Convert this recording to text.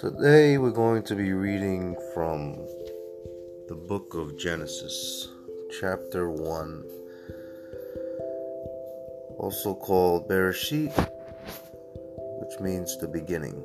Today we're going to be reading from the book of Genesis, chapter 1, also called Bereshit, which means the beginning.